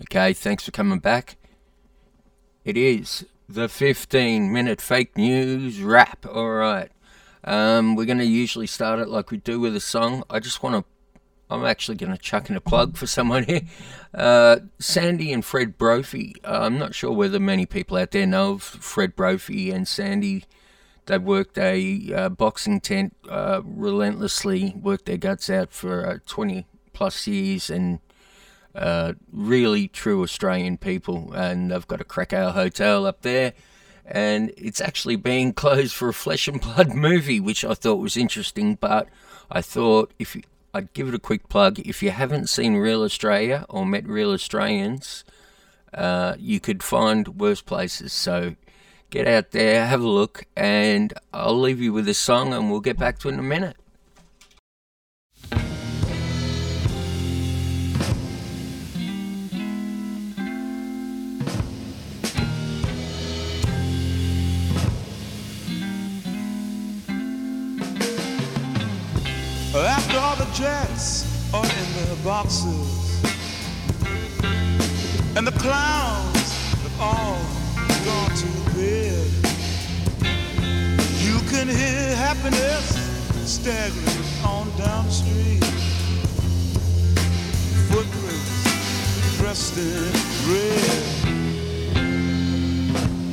Okay, thanks for coming back. It is the 15 minute fake news wrap. All right. Um, we're going to usually start it like we do with a song. I just want to. I'm actually going to chuck in a plug for someone here. Uh, Sandy and Fred Brophy. Uh, I'm not sure whether many people out there know of Fred Brophy and Sandy. They've worked a uh, boxing tent uh, relentlessly, worked their guts out for uh, 20 plus years, and uh, really true Australian people. And they've got a Cracow hotel up there and it's actually being closed for a flesh and blood movie, which I thought was interesting. But I thought if you, I'd give it a quick plug, if you haven't seen Real Australia or met Real Australians, uh, you could find worse places. So get out there, have a look, and I'll leave you with a song, and we'll get back to it in a minute. Jets are in their boxes, and the clowns have all gone to bed, you can hear happiness staggering on down the street. Footprints dressed in red,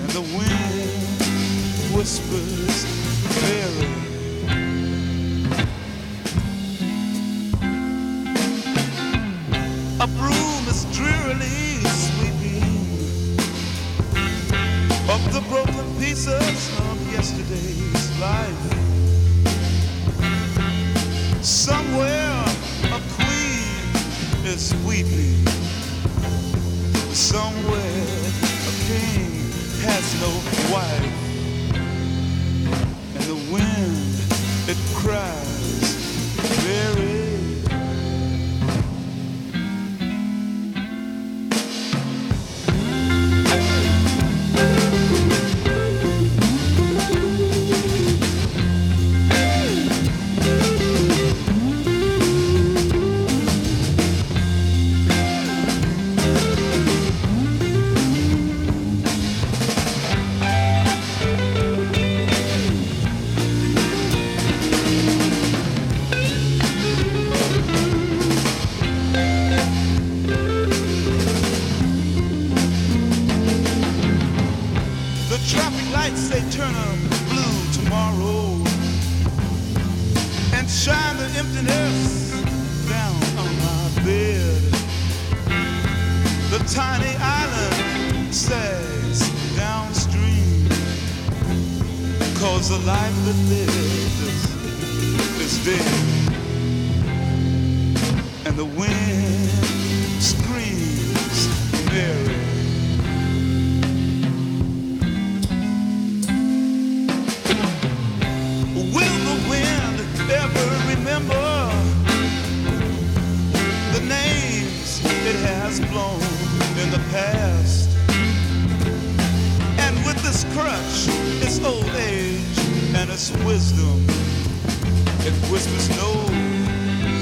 and the wind whispers Mary. A broom is drearily sweeping up the broken pieces of yesterday's life. Somewhere a queen is weeping. Somewhere a king has no wife. And the wind, it cries tiny island sags downstream cause the life that lived is, dead. And the wind screams Mary. Will the wind ever remember the names it has blown past? And with this crutch, its old age and its wisdom, it whispers, no,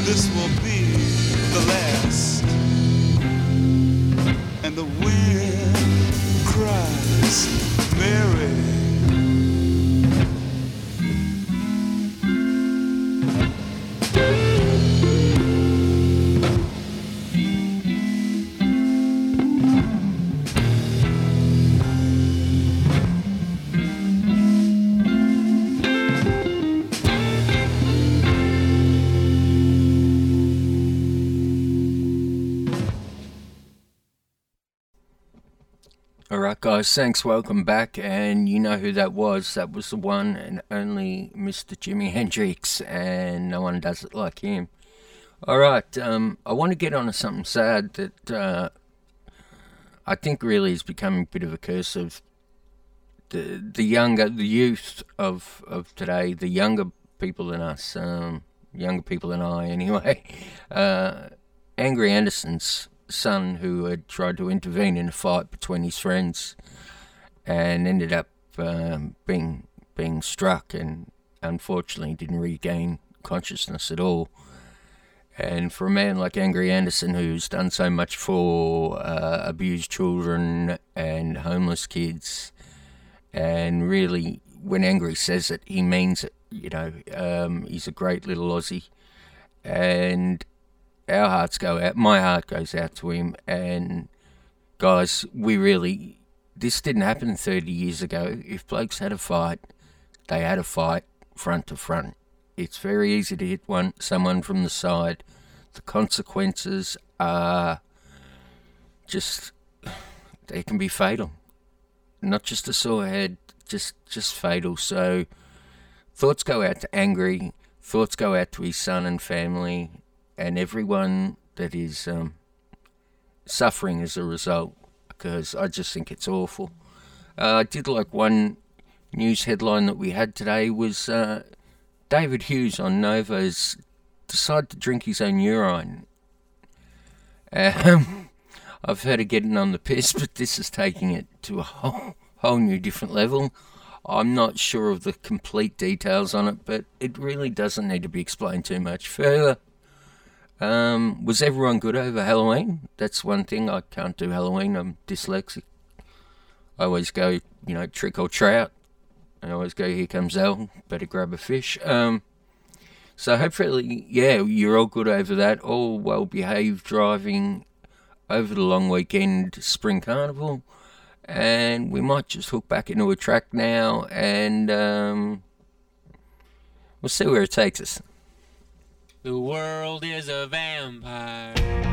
this will be the last. And the wind cries, All right, guys, thanks. Welcome back. And you know who that was. That was the one and only Mr. Jimi Hendrix, and no one does it like him. All right, um, I want to get on to something sad that uh, I think really is becoming a bit of a curse of the the younger, the youth of of today, the younger people than us, um, younger people than I, anyway. Uh, Angry Anderson's son, who had tried to intervene in a fight between his friends, and ended up um, being being struck, and unfortunately didn't regain consciousness at all. And for a man like Angry Anderson, who's done so much for uh, abused children and homeless kids, and really, when Angry says it, he means it. You know, um, he's a great little Aussie, and our hearts go out. My heart goes out to him. And guys, we really this didn't happen 30 years ago. If blokes had a fight, they had a fight front to front. It's very easy to hit one someone from the side. The consequences are just they can be fatal. Not just a sore head, just just fatal. So thoughts go out to Angry, thoughts go out to his son and family and everyone that is um, suffering as a result because I just think it's awful. Uh, I did like one news headline that we had today was uh, David Hughes on Nova's decided to drink his own urine. Um, I've heard of getting on the piss, but this is taking it to a whole, whole new different level. I'm not sure of the complete details on it, but it really doesn't need to be explained too much further. Um, was everyone good over Halloween? That's one thing. I can't do Halloween. I'm dyslexic. I always go, you know, trick or trout. I always go, here comes El. better grab a fish. Um, so hopefully, yeah, you're all good over that. All well behaved driving over the long weekend spring carnival. And we might just hook back into a track now and um, we'll see where it takes us. The world is a vampire.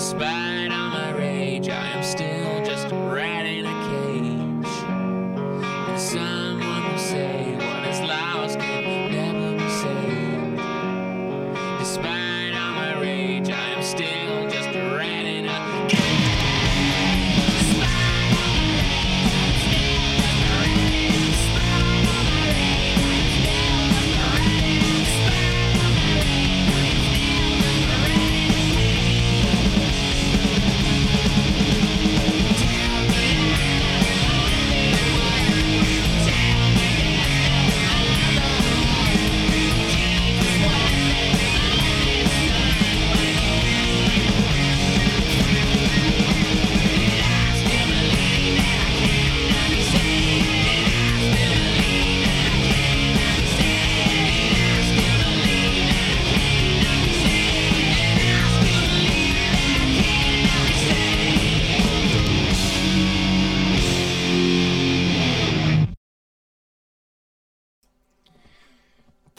Despite all my rage, I am still.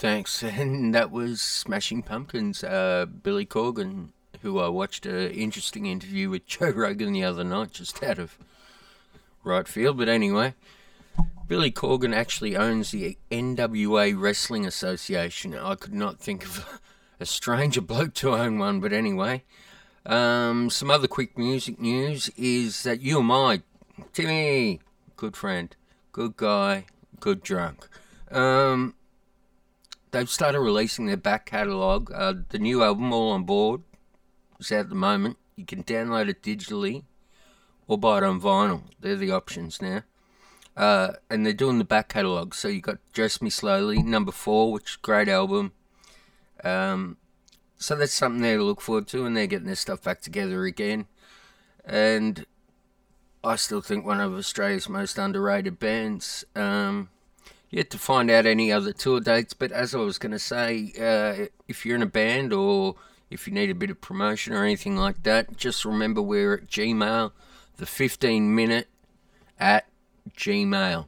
Thanks. And that was Smashing Pumpkins, uh, Billy Corgan, who I watched an interesting interview with Joe Rogan the other night, just out of right field. But anyway, Billy Corgan actually owns the NWA Wrestling Association. I could not think of a stranger bloke to own one, but anyway. Um, some other quick music news is that You Am I Timmy, good friend, good guy, good drunk. Um, they've started releasing their back catalogue. Uh, the new album, All on Board, is out at the moment. You can download it digitally or buy it on vinyl. They're the options now. Uh, and they're doing the back catalogue. So you got Dress Me Slowly, number four, which is a great album. Um, so that's something there to look forward to, and they're getting their stuff back together again. And I still think one of Australia's most underrated bands. Um, yet to find out any other tour dates, but as I was going to say, uh, if you're in a band or if you need a bit of promotion or anything like that, just remember we're at Gmail, the 15 minute at Gmail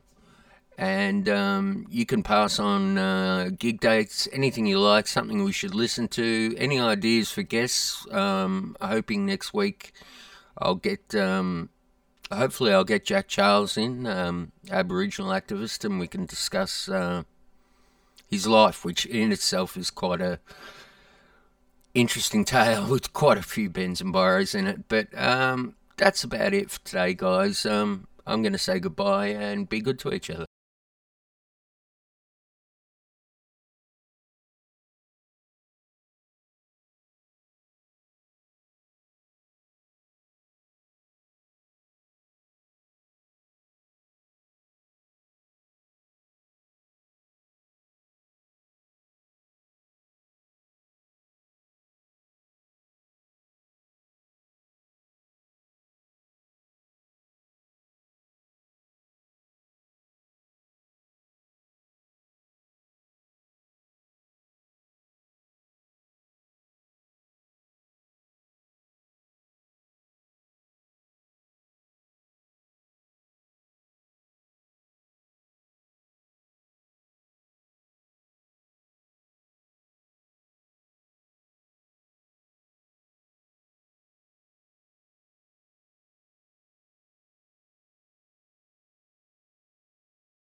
and um, you can pass on uh, gig dates, anything you like, something we should listen to, any ideas for guests. Um, hoping next week I'll get, um, hopefully, I'll get Jack Charles in, um, Aboriginal activist, and we can discuss uh, his life, which in itself is quite a interesting tale with quite a few bends and borrows in it. But um, that's about it for today, guys. Um, I'm going to say goodbye and be good to each other.